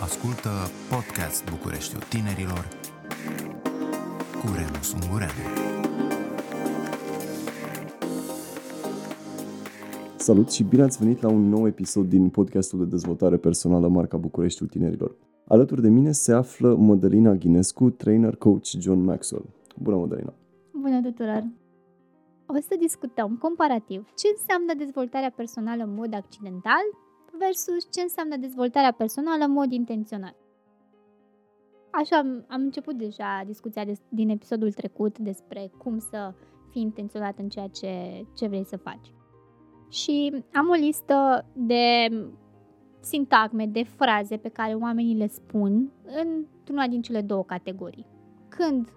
Ascultă Podcast Bucureștiul Tinerilor cu Remus Ungureanu. Salut și bine ați venit la un nou episod din podcastul de dezvoltare personală Marca Bucureștiul Tinerilor. Alături de mine se află Mădălina Ghinescu, trainer coach John Maxwell. Bună, Mădălina! Bună tuturor! O să discutăm comparativ ce înseamnă dezvoltarea personală în mod accidental versus ce înseamnă dezvoltarea personală în mod intenționat. Așa am, am început deja discuția de, din episodul trecut despre cum să fii intenționat în ceea ce, ce vrei să faci. Și am o listă de sintagme, de fraze pe care oamenii le spun într-una din cele două categorii. Când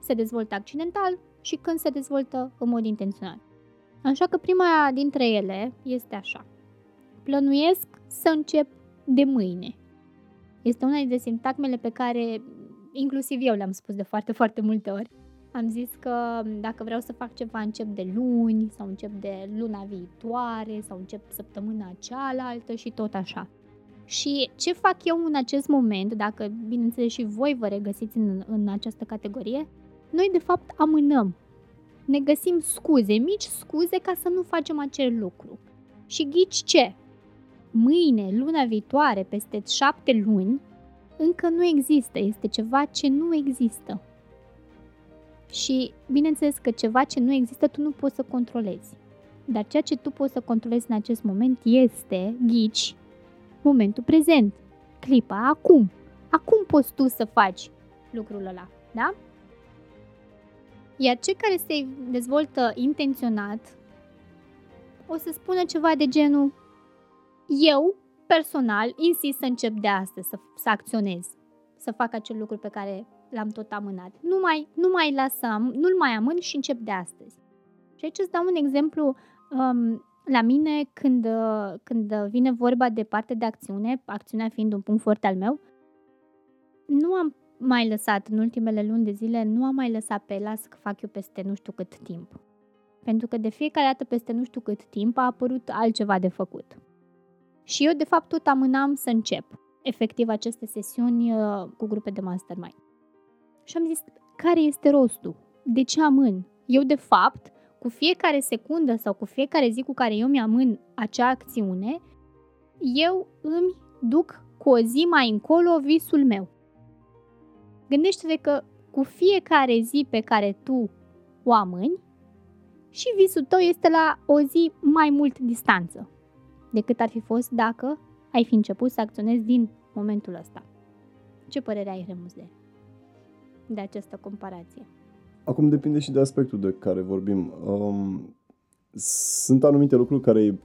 se dezvoltă accidental și când se dezvoltă în mod intenționat. Așa că prima dintre ele este așa. Plănuiesc să încep de mâine. Este una dintre sintagmele pe care inclusiv eu le-am spus de foarte, foarte multe ori. Am zis că dacă vreau să fac ceva, încep de luni sau încep de luna viitoare sau încep săptămâna cealaltă și tot așa. Și ce fac eu în acest moment, dacă bineînțeles și voi vă regăsiți în, în această categorie, noi de fapt amânăm. Ne găsim scuze, mici scuze ca să nu facem acel lucru. Și ghici ce? Mâine, luna viitoare, peste șapte luni, încă nu există, este ceva ce nu există. Și bineînțeles că ceva ce nu există tu nu poți să controlezi. Dar ceea ce tu poți să controlezi în acest moment este, ghici, momentul prezent, clipa acum. Acum poți tu să faci lucrul ăla, da? Iar cei care se dezvoltă intenționat o să spună ceva de genul eu, personal, insist să încep de astăzi, să, să acționez, să fac acel lucru pe care l-am tot amânat. Nu mai, nu mai lasăm, nu-l mai amân și încep de astăzi. Și aici îți dau un exemplu um, la mine când, uh, când vine vorba de parte de acțiune, acțiunea fiind un punct foarte al meu, nu am mai lăsat în ultimele luni de zile, nu am mai lăsat pe las că fac eu peste nu știu cât timp. Pentru că de fiecare dată peste nu știu cât timp a apărut altceva de făcut. Și eu, de fapt, tot amânam să încep efectiv aceste sesiuni uh, cu grupe de mastermind. Și am zis, care este rostul? De ce amân? Eu, de fapt, cu fiecare secundă sau cu fiecare zi cu care eu mi-amân acea acțiune, eu îmi duc cu o zi mai încolo visul meu. Gândește-te că cu fiecare zi pe care tu o amâni, și visul tău este la o zi mai mult distanță decât ar fi fost dacă ai fi început să acționezi din momentul ăsta. Ce părere ai, Remus, de, de această comparație? Acum depinde și de aspectul de care vorbim. Um, sunt anumite lucruri care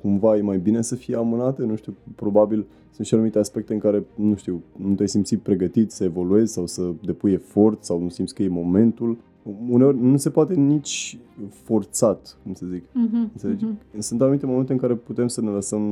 cumva e mai bine să fie amânate, nu știu, probabil sunt și anumite aspecte în care, nu știu, nu te-ai simțit pregătit să evoluezi sau să depui efort sau nu simți că e momentul uneori nu se poate nici forțat, cum să zic. Uh-huh, uh-huh. Sunt anumite momente în care putem să ne lăsăm,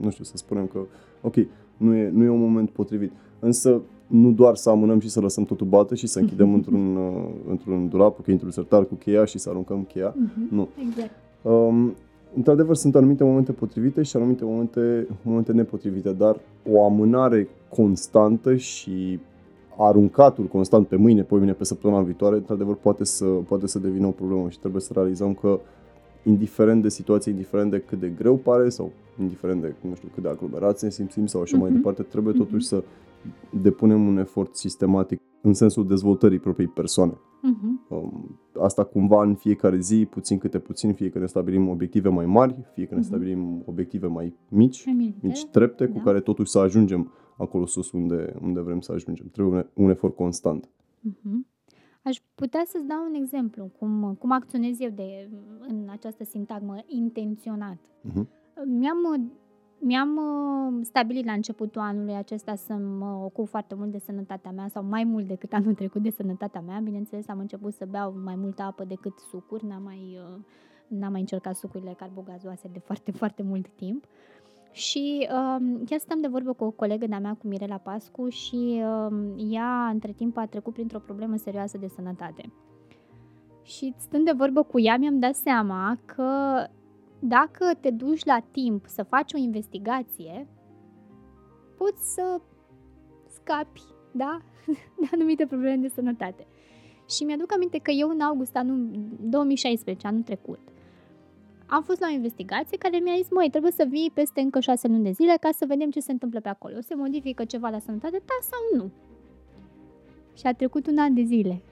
nu știu, să spunem că, ok, nu e, nu e un moment potrivit. Însă nu doar să amânăm și să lăsăm totul bată și să închidem într-un, uh, într-un dulap, ok, într-un sertar cu cheia și să aruncăm cheia. Uh-huh, nu. Exact. Um, într-adevăr, sunt anumite momente potrivite și anumite momente, momente nepotrivite, dar o amânare constantă și aruncatul constant pe mâine, pe mâine, pe săptămâna viitoare, într-adevăr poate să, poate să devină o problemă și trebuie să realizăm că indiferent de situație, indiferent de cât de greu pare sau indiferent de, nu știu, cât de aglomerați ne simțim sau așa uh-huh. mai mhm. departe, trebuie uh-huh. totuși să depunem un efort sistematic în sensul dezvoltării propriei persoane. Uh-huh. Asta cumva în fiecare zi, puțin câte puțin, fie că ne stabilim obiective mai mari, fie că ne stabilim obiective mai mici, mici trepte, da. cu care totuși să ajungem acolo sus unde, unde vrem să ajungem. Trebuie un, un efort constant. Uh-huh. Aș putea să-ți dau un exemplu, cum, cum acționez eu de, în această sintagmă intenționat. Uh-huh. Mi-am, mi-am uh, stabilit la începutul anului acesta să mă ocup foarte mult de sănătatea mea sau mai mult decât anul trecut de sănătatea mea. Bineînțeles, am început să beau mai multă apă decât sucuri, n-am mai, uh, n-am mai încercat sucurile carbogazoase de foarte, foarte mult timp. Uh, și um, chiar stăm de vorbă cu o colegă de-a mea, cu Mirela Pascu, și um, ea, între timp, a trecut printr-o problemă serioasă de sănătate. Și stând de vorbă cu ea, mi-am dat seama că dacă te duci la timp să faci o investigație, poți să scapi, da? De anumite probleme de sănătate. Și mi-aduc aminte că eu în august anul 2016, anul trecut, am fost la o investigație care mi-a zis, măi, trebuie să vii peste încă șase luni de zile ca să vedem ce se întâmplă pe acolo. Se modifică ceva la sănătate ta sau nu? Și a trecut un an de zile.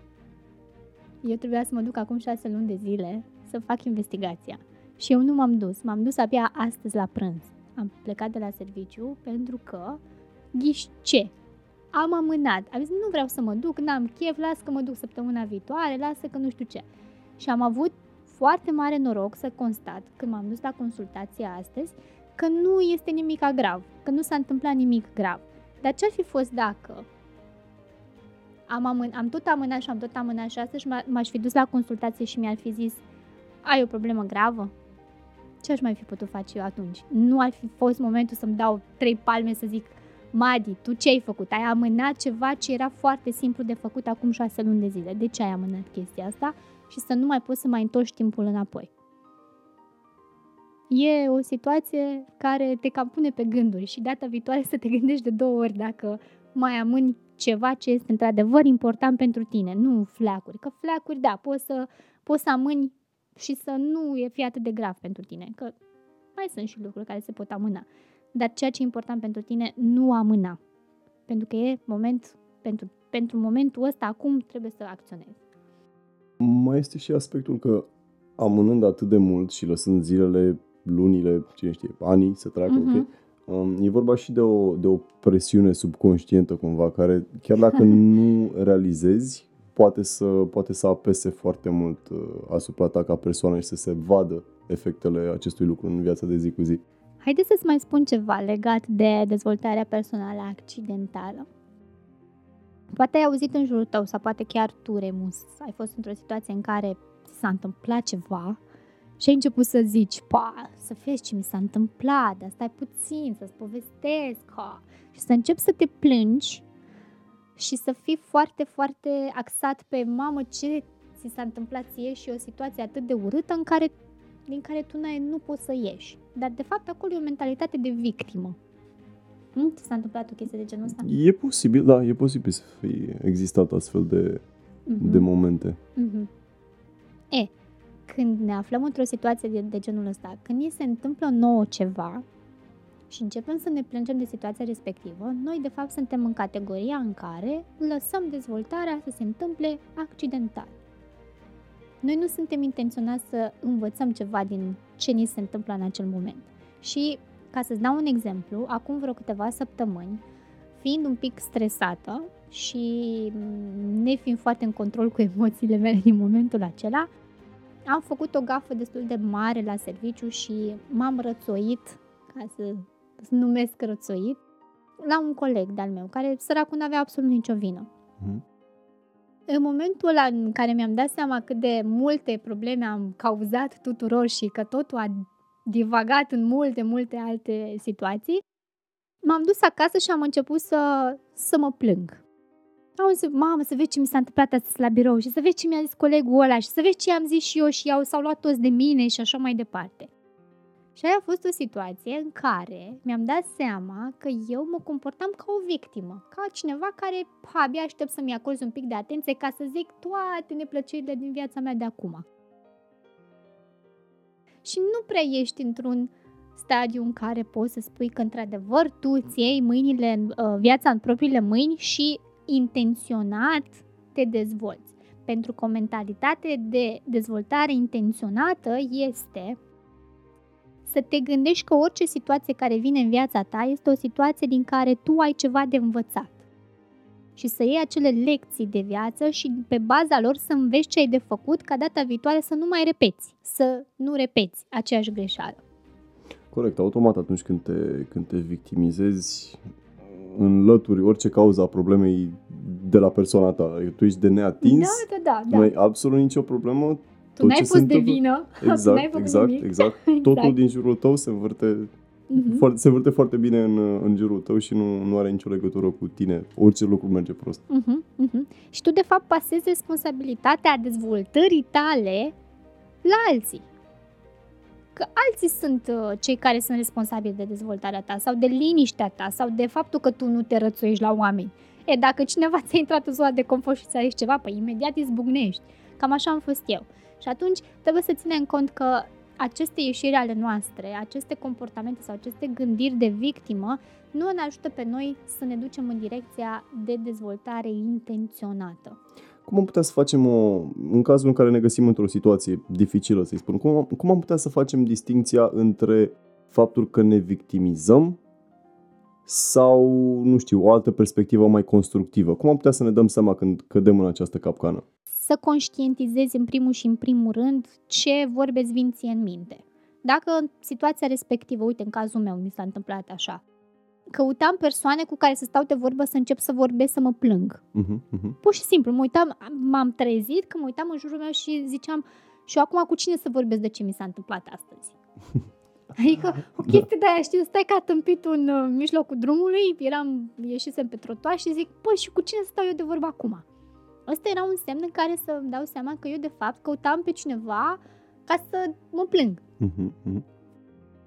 Eu trebuia să mă duc acum șase luni de zile să fac investigația. Și eu nu m-am dus. M-am dus abia astăzi la prânz. Am plecat de la serviciu pentru că, ghiși ce? Am amânat. Am zis, nu vreau să mă duc, n-am chef, las că mă duc săptămâna viitoare, lasă că nu știu ce. Și am avut foarte mare noroc să constat, când m-am dus la consultație astăzi, că nu este nimic grav, că nu s-a întâmplat nimic grav. Dar ce ar fi fost dacă am, amân, am tot amânat și am tot amânat și astăzi m-aș fi dus la consultație și mi-ar fi zis ai o problemă gravă? Ce aș mai fi putut face eu atunci? Nu ar fi fost momentul să-mi dau trei palme să zic Madi, tu ce ai făcut? Ai amânat ceva ce era foarte simplu de făcut acum șase luni de zile. De ce ai amânat chestia asta? Și să nu mai poți să mai întorci timpul înapoi. E o situație care te cam pune pe gânduri și data viitoare să te gândești de două ori dacă mai amâni ceva ce este într-adevăr important pentru tine, nu fleacuri. Că fleacuri, da, poți să, poți să amâni și să nu e fi atât de grav pentru tine, că mai sunt și lucruri care se pot amâna. Dar ceea ce e important pentru tine, nu amâna. Pentru că e moment, pentru, pentru momentul ăsta, acum trebuie să acționezi. Mai este și aspectul că amânând atât de mult și lăsând zilele, lunile, cine știe, anii să treacă, uh-huh. ok? Um, e vorba și de o, de o presiune subconștientă cumva, care chiar dacă nu realizezi, poate să, poate să apese foarte mult uh, asupra ta ca persoană și să se vadă efectele acestui lucru în viața de zi cu zi. Haideți să-ți mai spun ceva legat de dezvoltarea personală accidentală. Poate ai auzit în jurul tău sau poate chiar tu, Remus, ai fost într-o situație în care s-a întâmplat ceva și ai început să zici, pa, să vezi ce mi s-a întâmplat, dar stai puțin, să-ți povestesc, ha. și să începi să te plângi și să fii foarte, foarte axat pe mamă ce ți s-a întâmplat ție și o situație atât de urâtă în care, din care tu n-ai, nu poți să ieși. Dar de fapt acolo e o mentalitate de victimă. Nu ți s-a întâmplat o chestie de genul ăsta? E posibil, da, e posibil să fie existat astfel de, uh-huh. de momente. Uh-huh. E, când ne aflăm într-o situație de, de genul ăsta, când ni se întâmplă nouă ceva și începem să ne plângem de situația respectivă, noi de fapt suntem în categoria în care lăsăm dezvoltarea să se întâmple accidental. Noi nu suntem intenționați să învățăm ceva din ce ni se întâmplă în acel moment. Și ca să-ți dau un exemplu, acum vreo câteva săptămâni, fiind un pic stresată și nefiind foarte în control cu emoțiile mele din momentul acela, am făcut o gafă destul de mare la serviciu și m-am rățoit, ca să numesc rățoit, la un coleg de-al meu, care săracul nu avea absolut nicio vină. Mm. În momentul ăla în care mi-am dat seama cât de multe probleme am cauzat tuturor și că totul a divagat în multe, multe alte situații, m-am dus acasă și am început să, să mă plâng. Am zis, mamă, să vezi ce mi s-a întâmplat astăzi la birou și să vezi ce mi-a zis colegul ăla și să vezi ce am zis și eu și eu s-au luat toți de mine și așa mai departe. Și aia a fost o situație în care mi-am dat seama că eu mă comportam ca o victimă, ca cineva care ha, abia aștept să-mi acorzi un pic de atenție ca să zic toate neplăcerile din viața mea de acum. Și nu prea ești într-un stadiu în care poți să spui că într-adevăr tu îți iei mâinile, uh, viața în propriile mâini și intenționat te dezvolți. Pentru că o mentalitate de dezvoltare intenționată este să te gândești că orice situație care vine în viața ta este o situație din care tu ai ceva de învățat. Și să iei acele lecții de viață și pe baza lor să înveți ce ai de făcut ca data viitoare să nu mai repeți, să nu repeți aceeași greșeală. Corect, automat atunci când te, când te victimizezi, înlături orice cauza a problemei de la persoana ta. Tu ești de neatins, da, da, da, da. nu ai absolut nicio problemă. Tu n-ai fost de vină, exact, tu n-ai exact, nimic. exact. Totul exact. din jurul tău se învârte uh-huh. foarte, se învârte foarte bine în, în jurul tău și nu, nu are nicio legătură cu tine. Orice lucru merge prost. Uh-huh, uh-huh. Și tu, de fapt, pasezi responsabilitatea dezvoltării tale la alții că alții sunt uh, cei care sunt responsabili de dezvoltarea ta sau de liniștea ta sau de faptul că tu nu te rățuiești la oameni. E, dacă cineva ți-a intrat în zona de confort și ți-a zis ceva, păi imediat izbucnești. Cam așa am fost eu. Și atunci trebuie să ținem cont că aceste ieșiri ale noastre, aceste comportamente sau aceste gândiri de victimă nu ne ajută pe noi să ne ducem în direcția de dezvoltare intenționată. Cum am putea să facem o, în cazul în care ne găsim într-o situație dificilă, să-i spun, cum, am- cum am putea să facem distinția între faptul că ne victimizăm sau, nu știu, o altă perspectivă mai constructivă? Cum am putea să ne dăm seama când cădem în această capcană? Să conștientizezi în primul și în primul rând ce vorbe îți vin ție în minte. Dacă în situația respectivă, uite, în cazul meu mi s-a întâmplat așa, căutam persoane cu care să stau de vorbă, să încep să vorbesc, să mă plâng. Uh-huh, uh-huh. Pur și simplu, mă uitam, m-am trezit că mă uitam în jurul meu și ziceam, și eu acum cu cine să vorbesc de ce mi s-a întâmplat astăzi? Adică o chestie de aia, știi, stai ca tâmpit în uh, mijlocul drumului, eram, ieșisem pe trotuar și zic, păi și cu cine să stau eu de vorbă acum? Ăsta era un semn în care să îmi dau seama că eu de fapt căutam pe cineva ca să mă plâng. Uh-huh, uh-huh.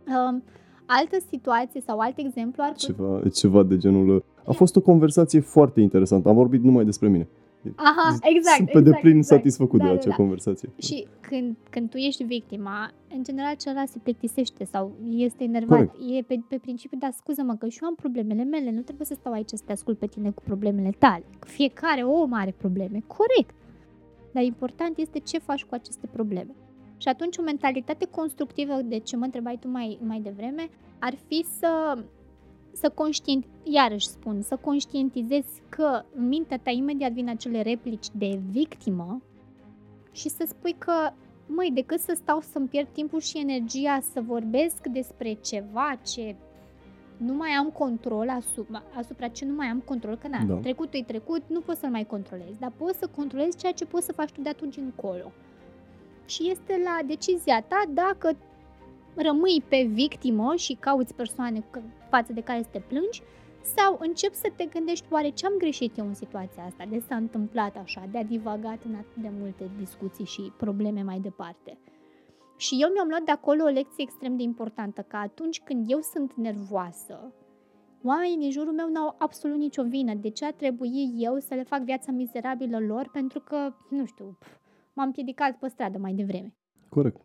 Um, altă situație sau alt exemplu ar putea... Ceva, ceva de genul... uh, A fost o conversație foarte interesantă. Am vorbit numai despre mine. Aha, exact, Sunt pe exact, deplin exact. satisfăcut Da, de da, acea da. conversație. Și când, când tu ești victima, în general celălalt se plictisește sau este enervat. Corect. E pe, pe principiu, da, scuză-mă că și eu am problemele mele, nu trebuie să stau aici să te ascult pe tine cu problemele tale. Că fiecare om are probleme, corect. Dar important este ce faci cu aceste probleme. Și atunci o mentalitate constructivă, de ce mă întrebai tu mai, mai devreme, ar fi să, să conștient, iarăși spun, să conștientizezi că în mintea ta imediat vin acele replici de victimă și să spui că, măi, decât să stau să-mi pierd timpul și energia să vorbesc despre ceva ce nu mai am control asupra, asupra ce nu mai am control, că na, Da. da. trecutul e trecut, nu poți să-l mai controlezi, dar poți să controlezi ceea ce poți să faci tu de atunci încolo. Și este la decizia ta dacă rămâi pe victimă și cauți persoane cu- față de care să te plângi sau începi să te gândești oare ce am greșit eu în situația asta, de s-a întâmplat așa, de a divagat în atât de multe discuții și probleme mai departe. Și eu mi-am luat de acolo o lecție extrem de importantă, că atunci când eu sunt nervoasă, oamenii din jurul meu n-au absolut nicio vină. De ce ar trebui eu să le fac viața mizerabilă lor pentru că, nu știu, pf, m-am piedicat pe stradă mai devreme? Corect.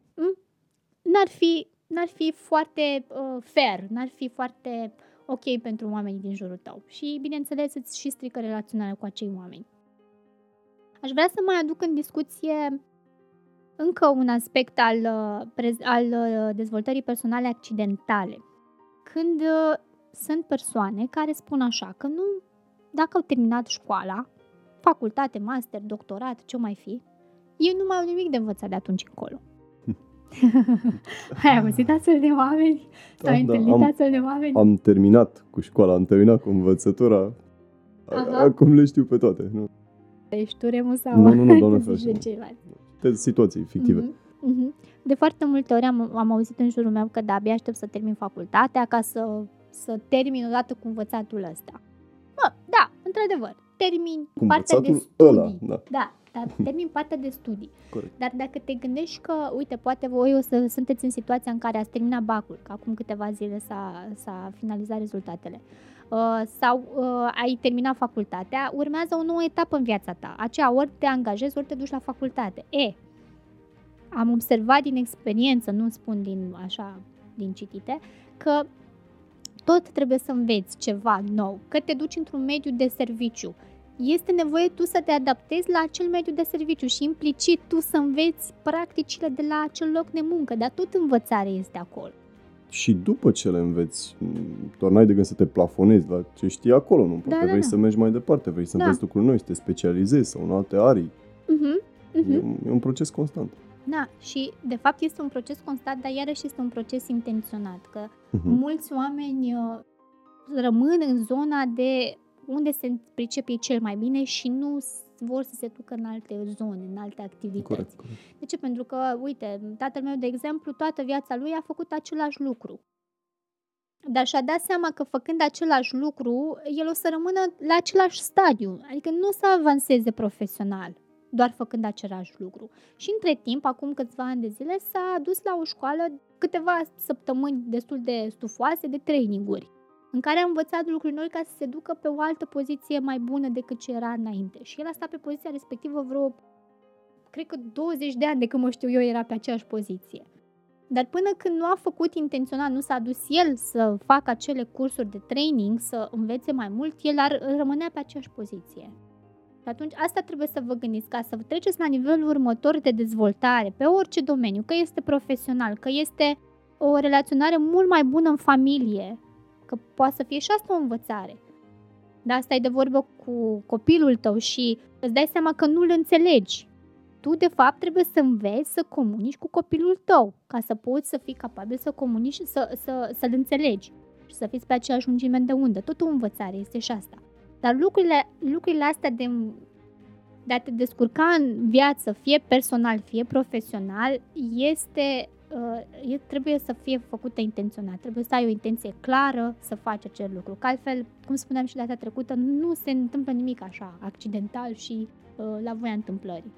N-ar fi, n-ar fi foarte uh, fair, n-ar fi foarte ok pentru oamenii din jurul tău. Și, bineînțeles, îți și strică relaționarea cu acei oameni. Aș vrea să mai aduc în discuție încă un aspect al, uh, prez- al uh, dezvoltării personale accidentale. Când uh, sunt persoane care spun așa că nu, dacă au terminat școala, facultate, master, doctorat, ce mai fi, ei nu mai au nimic de învățat de atunci încolo. Ai auzit astfel de oameni? Sau ai Da, da, întâlnit am- astfel de oameni? Am terminat cu școala, am terminat cu învățătura. Aha. Acum le știu pe toate. Nu? Ești tu, Remu, sau Nu, nu, nu, doamne te zice ferește, nu. ceilalți? De situații fictive. Mhm, mhm. De foarte multe ori am, am auzit în jurul meu că da, abia aștept să termin facultatea ca să, să termin odată cu învățatul ăsta. Mă, da, într-adevăr, termin Cu partea de învățatul studii. ăla, da. Da, dar termin partea de studii. Corect. Dar dacă te gândești că, uite, poate voi o să sunteți în situația în care ați terminat bacul, că acum câteva zile s-a, s-a finalizat rezultatele, uh, sau uh, ai terminat facultatea, urmează o nouă etapă în viața ta. Aceea ori te angajezi, ori te duci la facultate. E, am observat din experiență, nu spun din așa, din citite, că tot trebuie să înveți ceva nou, că te duci într-un mediu de serviciu. Este nevoie tu să te adaptezi la acel mediu de serviciu și implicit tu să înveți practicile de la acel loc de muncă, dar tot învățare este acolo. Și după ce le înveți, m, doar n-ai de gând să te plafonezi la ce știi acolo, nu? Poate Da, da, vrei da. să mergi mai departe, vrei să Da. înveți lucruri noi, să te specializezi sau în alte arii. Uh-huh. E, Uh-huh. un, e un proces constant. Da, și de fapt este un proces constant, dar iarăși este un proces intenționat, că Mhm. mulți oameni uh, rămân în zona de unde se pricep ei cel mai bine și nu s- vor să se ducă în alte zone, în alte activități. Corect, corect. De ce? Pentru că, uite, tatăl meu, de exemplu, toată viața lui a făcut același lucru. Dar și-a dat seama că făcând același lucru, el o să rămână la același stadiu, adică nu o să avanseze profesional, doar făcând același lucru. Și între timp, acum câțiva ani de zile, s-a dus la o școală câteva săptămâni destul de stufoase de traininguri. În care a învățat lucruri noi ca să se ducă pe o altă poziție mai bună decât ce era înainte. Și el a stat pe poziția respectivă vreo, cred că 20 de ani de când mă știu eu, era pe aceeași poziție. Dar până când nu a făcut intenționat, nu s-a dus el să facă acele cursuri de training, să învețe mai mult, el ar rămânea pe aceeași poziție. Și atunci asta trebuie să vă gândiți, ca să treceți la nivelul următor de dezvoltare, pe orice domeniu, că este profesional, că este o relaționare mult mai bună în familie, că poate să fie și asta o învățare. Dar asta e de vorbă cu copilul tău și îți dai seama că nu-l înțelegi. Tu, de fapt, trebuie să înveți să comunici cu copilul tău, ca să poți să fii capabil să comunici și să, să, să-l înțelegi și să fiți pe aceeași lungime de undă. Tot o învățare este și asta. Dar lucrurile, lucrurile astea de, de a te descurca în viață, fie personal, fie profesional, este uh, trebuie să fie făcută intenționat, trebuie să ai o intenție clară să faci acel lucru. Că altfel, cum spuneam și data trecută, nu se întâmplă nimic așa, accidental și uh, la voia întâmplării.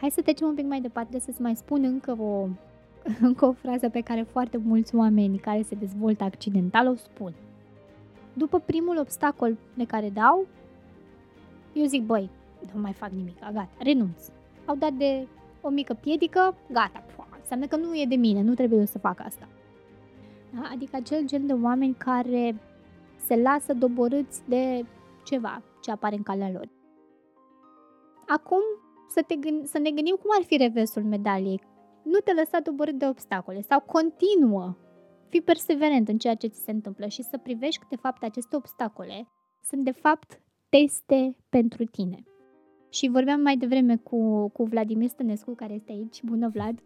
Hai să trecem un pic mai departe, să-ți mai spun încă o, încă o frază pe care foarte mulți oameni care se dezvoltă accidental o spun. După primul obstacol de care dau, eu zic, băi, nu mai fac nimic, gata, renunț. Au dat de o mică piedică, gata, înseamnă că nu e de mine, nu trebuie eu să fac asta. Da? Adică acel gen de oameni care se lasă doborâți de ceva ce apare în calea lor. Acum să, te gând- să ne gândim cum ar fi reversul medaliei. Nu te lăsa doborât de obstacole sau continuă. Fii perseverent în ceea ce ți se întâmplă și să privești că de fapt aceste obstacole sunt de fapt teste pentru tine. Și vorbeam mai devreme cu, cu Vladimir Stănescu, care este aici. Bună, Vlad!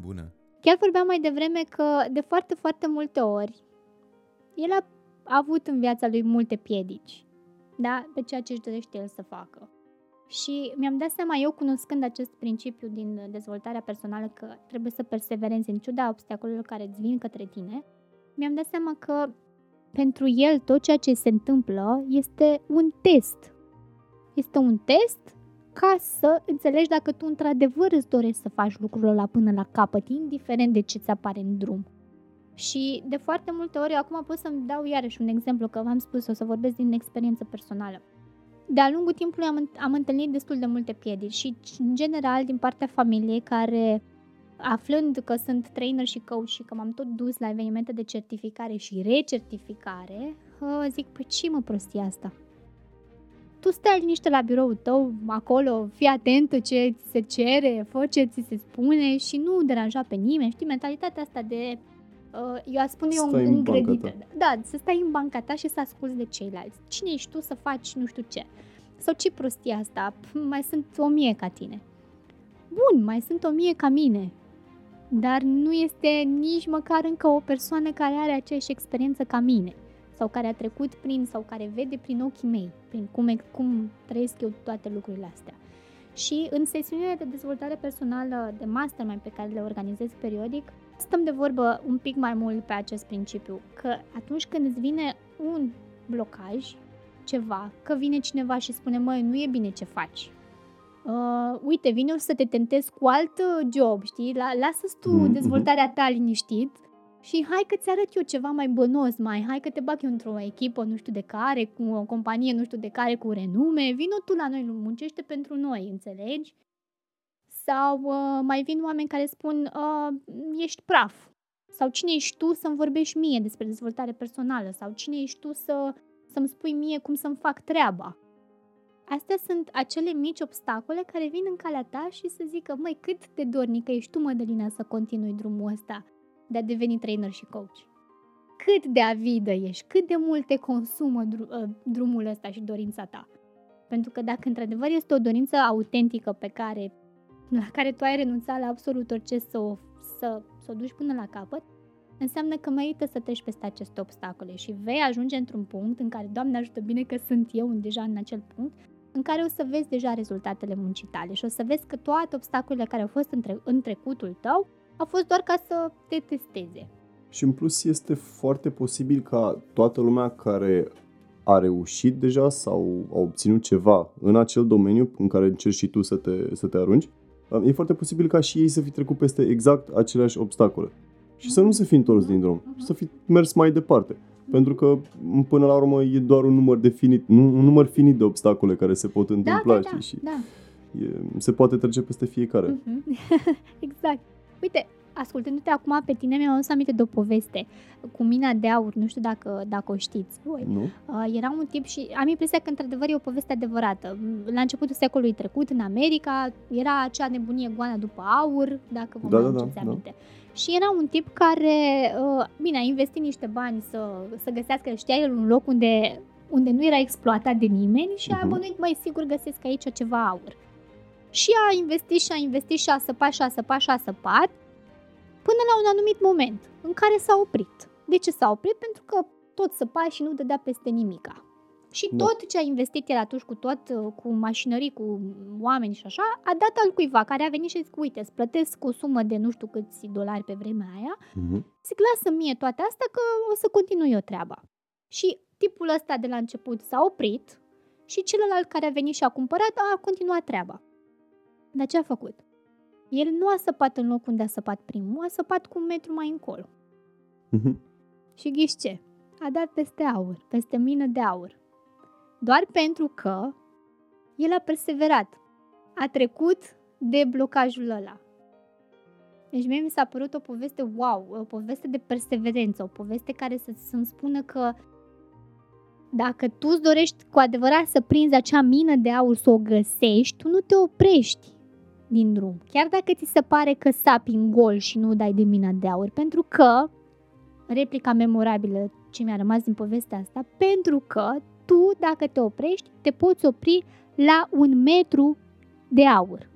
Bună! Chiar vorbeam mai devreme că de foarte, foarte multe ori el a avut în viața lui multe piedici, da? Pe ceea ce își dorește el să facă. Și mi-am dat seama, eu cunoscând acest principiu din dezvoltarea personală, că trebuie să perseverenți în ciuda obstacolelor care îți vin către tine, mi-am dat seama că pentru el tot ceea ce se întâmplă este un test. Este un test ca să înțelegi dacă tu într-adevăr îți dorești să faci lucrul ăla până la capăt, indiferent de ce ți apare în drum. Și de foarte multe ori, acum pot să-mi dau iarăși un exemplu, că v-am spus, o să vorbesc din experiență personală. De-a lungul timpului am, am întâlnit destul de multe piedici și, în general, din partea familiei care, aflând că sunt trainer și coach și că m-am tot dus la evenimente de certificare și recertificare, zic, păi ce mă prostia asta? Tu stai liniște la biroul tău, acolo, fii atentă ce ți se cere, fă ce ți se spune și nu deranja pe nimeni, știi, mentalitatea asta de, uh, eu aș spune eu îngrădită. Da, să stai în banca ta și să asculți de ceilalți. Cine ești tu să faci nu știu ce? Sau ce prostie asta? Mai sunt o mie ca tine. Bun, mai sunt o mie ca mine. Dar nu este nici măcar încă o persoană care are aceeași experiență ca mine sau care a trecut prin sau care vede prin ochii mei, prin cum, cum trăiesc eu toate lucrurile astea. Și în sesiunile de dezvoltare personală de mastermind pe care le organizez periodic, stăm de vorbă un pic mai mult pe acest principiu, că atunci când îți vine un blocaj, ceva, că vine cineva și spune, măi, nu e bine ce faci, Uh, uite, vine să te tentezi cu alt job, știi? La, lasă-ți tu mm-hmm. dezvoltarea ta liniștit și hai că ți arăt eu ceva mai bănos mai, hai că te bag eu într-o echipă nu știu de care, cu o companie nu știu de care, cu renume, vino tu la noi, muncește pentru noi, înțelegi? Sau uh, mai vin oameni care spun, uh, ești praf. Sau cine ești tu să-mi vorbești mie despre dezvoltare personală? Sau cine ești tu să, să-mi spui mie cum să-mi fac treaba? Astea sunt acele mici obstacole care vin în calea ta și să zică, măi, cât de dornică ești tu, Mădălina, să continui drumul ăsta de a deveni trainer și coach. Cât de avidă ești, cât de mult te consumă dr- ă, drumul ăsta și dorința ta. Pentru că dacă într-adevăr este o dorință autentică pe care, la care tu ai renunțat la absolut orice să o, să, să o duci până la capăt, înseamnă că merită să treci peste aceste obstacole și vei ajunge într-un punct în care, Doamne ajută bine că sunt eu deja în acel punct, în care o să vezi deja rezultatele muncii tale și o să vezi că toate obstacolele care au fost în, tre- în trecutul tău a fost doar ca să te testeze. Și în plus este foarte posibil ca toată lumea care a reușit deja sau a obținut ceva în acel domeniu în care încerci și tu să te, să te arunci, e foarte posibil ca și ei să fi trecut peste exact aceleași obstacole. Și să nu se fi întors din drum, și să fi mers mai departe. Pentru că, până la urmă, e doar un număr definit, nu, un număr finit de obstacole care se pot Da, întâmpla, da, da, știi? Și da. e, se poate trece peste fiecare. Mhm. exact. Uite, ascultându-te acum pe tine, mi-am adus aminte de o poveste cu mina de aur, nu știu dacă, dacă o știți voi. Nu? Uh, era un tip și am impresia că într-adevăr e o poveste adevărată. La începutul secolului trecut, în America, era acea nebunie goana după aur, dacă vă Da, mai da, da, aduceți da. aminte. Și era un tip care, uh, bine, a investit niște bani să, să găsească, știa el un loc unde, unde nu era exploatat de nimeni și a Mhm. bănuit, mai sigur găsesc aici ceva aur. Și a investit și a investit și a săpat și a săpat și a săpat până la un anumit moment în care s-a oprit. De ce s-a oprit? Pentru că tot săpa și nu dădea peste nimica. Și Da. tot ce a investit el atunci cu tot, uh, cu mașinării, cu oameni și așa, a dat al cuiva care a venit și a zis, uite, îți plătesc o sumă de nu știu câți dolari pe vremea aia, Mhm. zic, lasă mie toate astea că o să continui eu treaba. Și tipul ăsta de la început s-a oprit și celălalt care a venit și a cumpărat a continuat treaba. Dar ce a făcut? El nu a săpat în locul unde a săpat primul, a săpat cu un metru mai încolo. Mhm. Și ghiși ce? A dat peste aur, peste mină de aur. Doar pentru că el a perseverat. A trecut de blocajul ăla. Deci mie mi s-a părut o poveste wow, o poveste de perseverență, o poveste care să, să-mi spună că dacă tu îți dorești cu adevărat să prinzi acea mină de aur, să o găsești, tu nu te oprești din drum. Chiar dacă ți se pare că sapi în gol și nu dai de mina de aur, pentru că replica memorabilă ce mi-a rămas din povestea asta, pentru că tu, dacă te oprești, te poți opri la un metru de aur.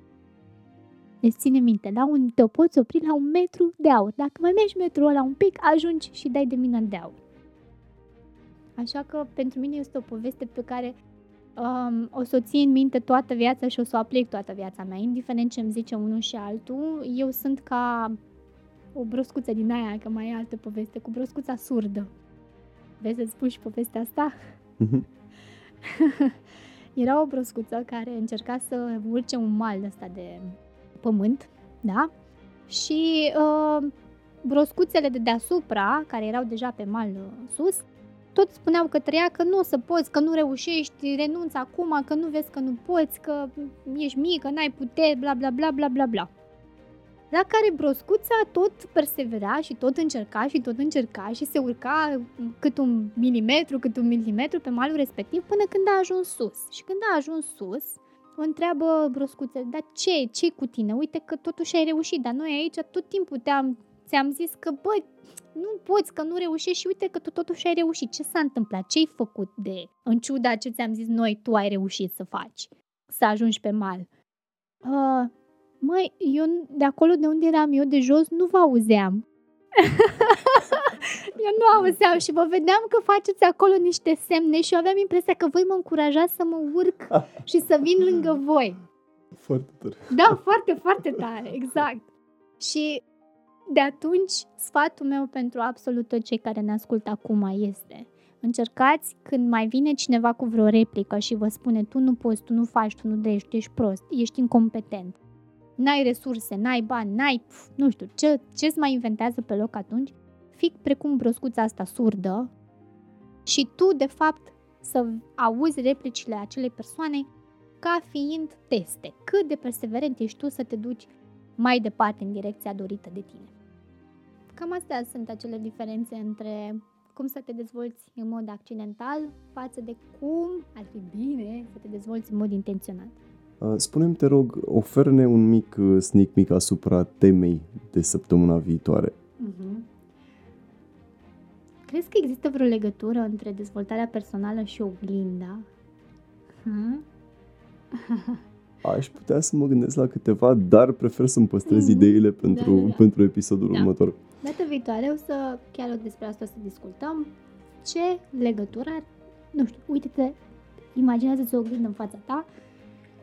Deci ține minte, la un, te poți opri la un metru de aur. Dacă mai mergi metrul ăla un pic, ajungi și dai de mină de aur. Așa că pentru mine este o poveste pe care um, o să o țin minte toată viața și o să o aplic toată viața mea, indiferent ce îmi zice unul și altul. Eu sunt ca o broscuță din aia, că mai e altă poveste, cu broscuța surdă. Vezi să-ți spun și povestea asta? Mhm. Era o broscuță care încerca să urce un mal ăsta de pământ, da? Și uh, broscuțele de deasupra, care erau deja pe mal uh, sus, tot spuneau că trăia că nu o să poți, că nu reușești, renunți acum, că nu vezi că nu poți, că ești mică, n-ai puteri, bla bla bla bla bla bla. La care broscuța tot persevera și tot încerca și tot încerca și se urca cât un milimetru, cât un milimetru pe malul respectiv până când a ajuns sus. Și când a ajuns sus, o întreabă broscuța, dar ce, ce cu tine? Uite că totuși ai reușit, dar noi aici tot timpul te-am, ți-am zis că, bă, nu poți, că nu reușești și uite că tu totuși ai reușit. Ce s-a întâmplat? Ce ai făcut de, în ciuda ce ți-am zis noi, tu ai reușit să faci? Să ajungi pe mal. Uh, măi, eu de acolo de unde eram eu de jos nu vă auzeam. eu nu auzeam și vă vedeam că faceți acolo niște semne și eu aveam impresia că voi mă încurajați să mă urc și să vin lângă voi. Foarte tare. Da, foarte, foarte tare, exact. Și de atunci, sfatul meu pentru absolut toți cei care ne ascultă acum este încercați când mai vine cineva cu vreo replică și vă spune tu nu poți, tu nu faci, tu nu dai, tu ești prost, ești incompetent, n-ai resurse, n-ai bani, n-ai, pf, nu știu, ce, ce-ți mai inventează pe loc atunci, fii precum broscuța asta surdă și tu, de fapt, să auzi replicile acelei persoane ca fiind teste. Cât de perseverent ești tu să te duci mai departe în direcția dorită de tine. Cam astea sunt acele diferențe între cum să te dezvolți în mod accidental față de cum ar fi bine să te dezvolți în mod intenționat. Uh, Spune-mi, te rog, oferă-ne un mic uh, sneak peek asupra temei de săptămâna viitoare. Uh-huh. Crezi că există vreo legătură între dezvoltarea personală și oglinda? Hmm? Aș putea să mă gândesc la câteva, dar prefer să-mi păstrez Mhm. ideile pentru, Da, da, da. pentru episodul Da. următor. Data viitoare o să, chiar despre asta o să discutăm, ce legătură, are- nu știu, uite-te, imaginează-ți o oglindă în fața ta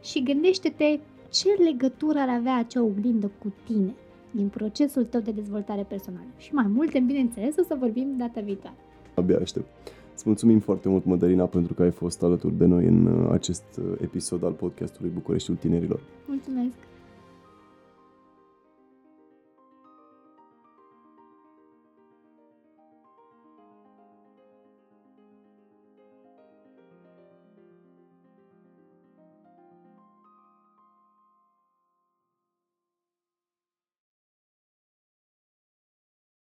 și gândește-te ce legătură ar avea acea oglindă cu tine din procesul tău de dezvoltare personală. Și mai multe, bineînțeles, o să vorbim data viitoare. Abia aștept. Îți mulțumim foarte mult, Mădălina, pentru că ai fost alături de noi în uh, acest uh, episod al podcastului Bucureștiul Tinerilor. Mulțumesc!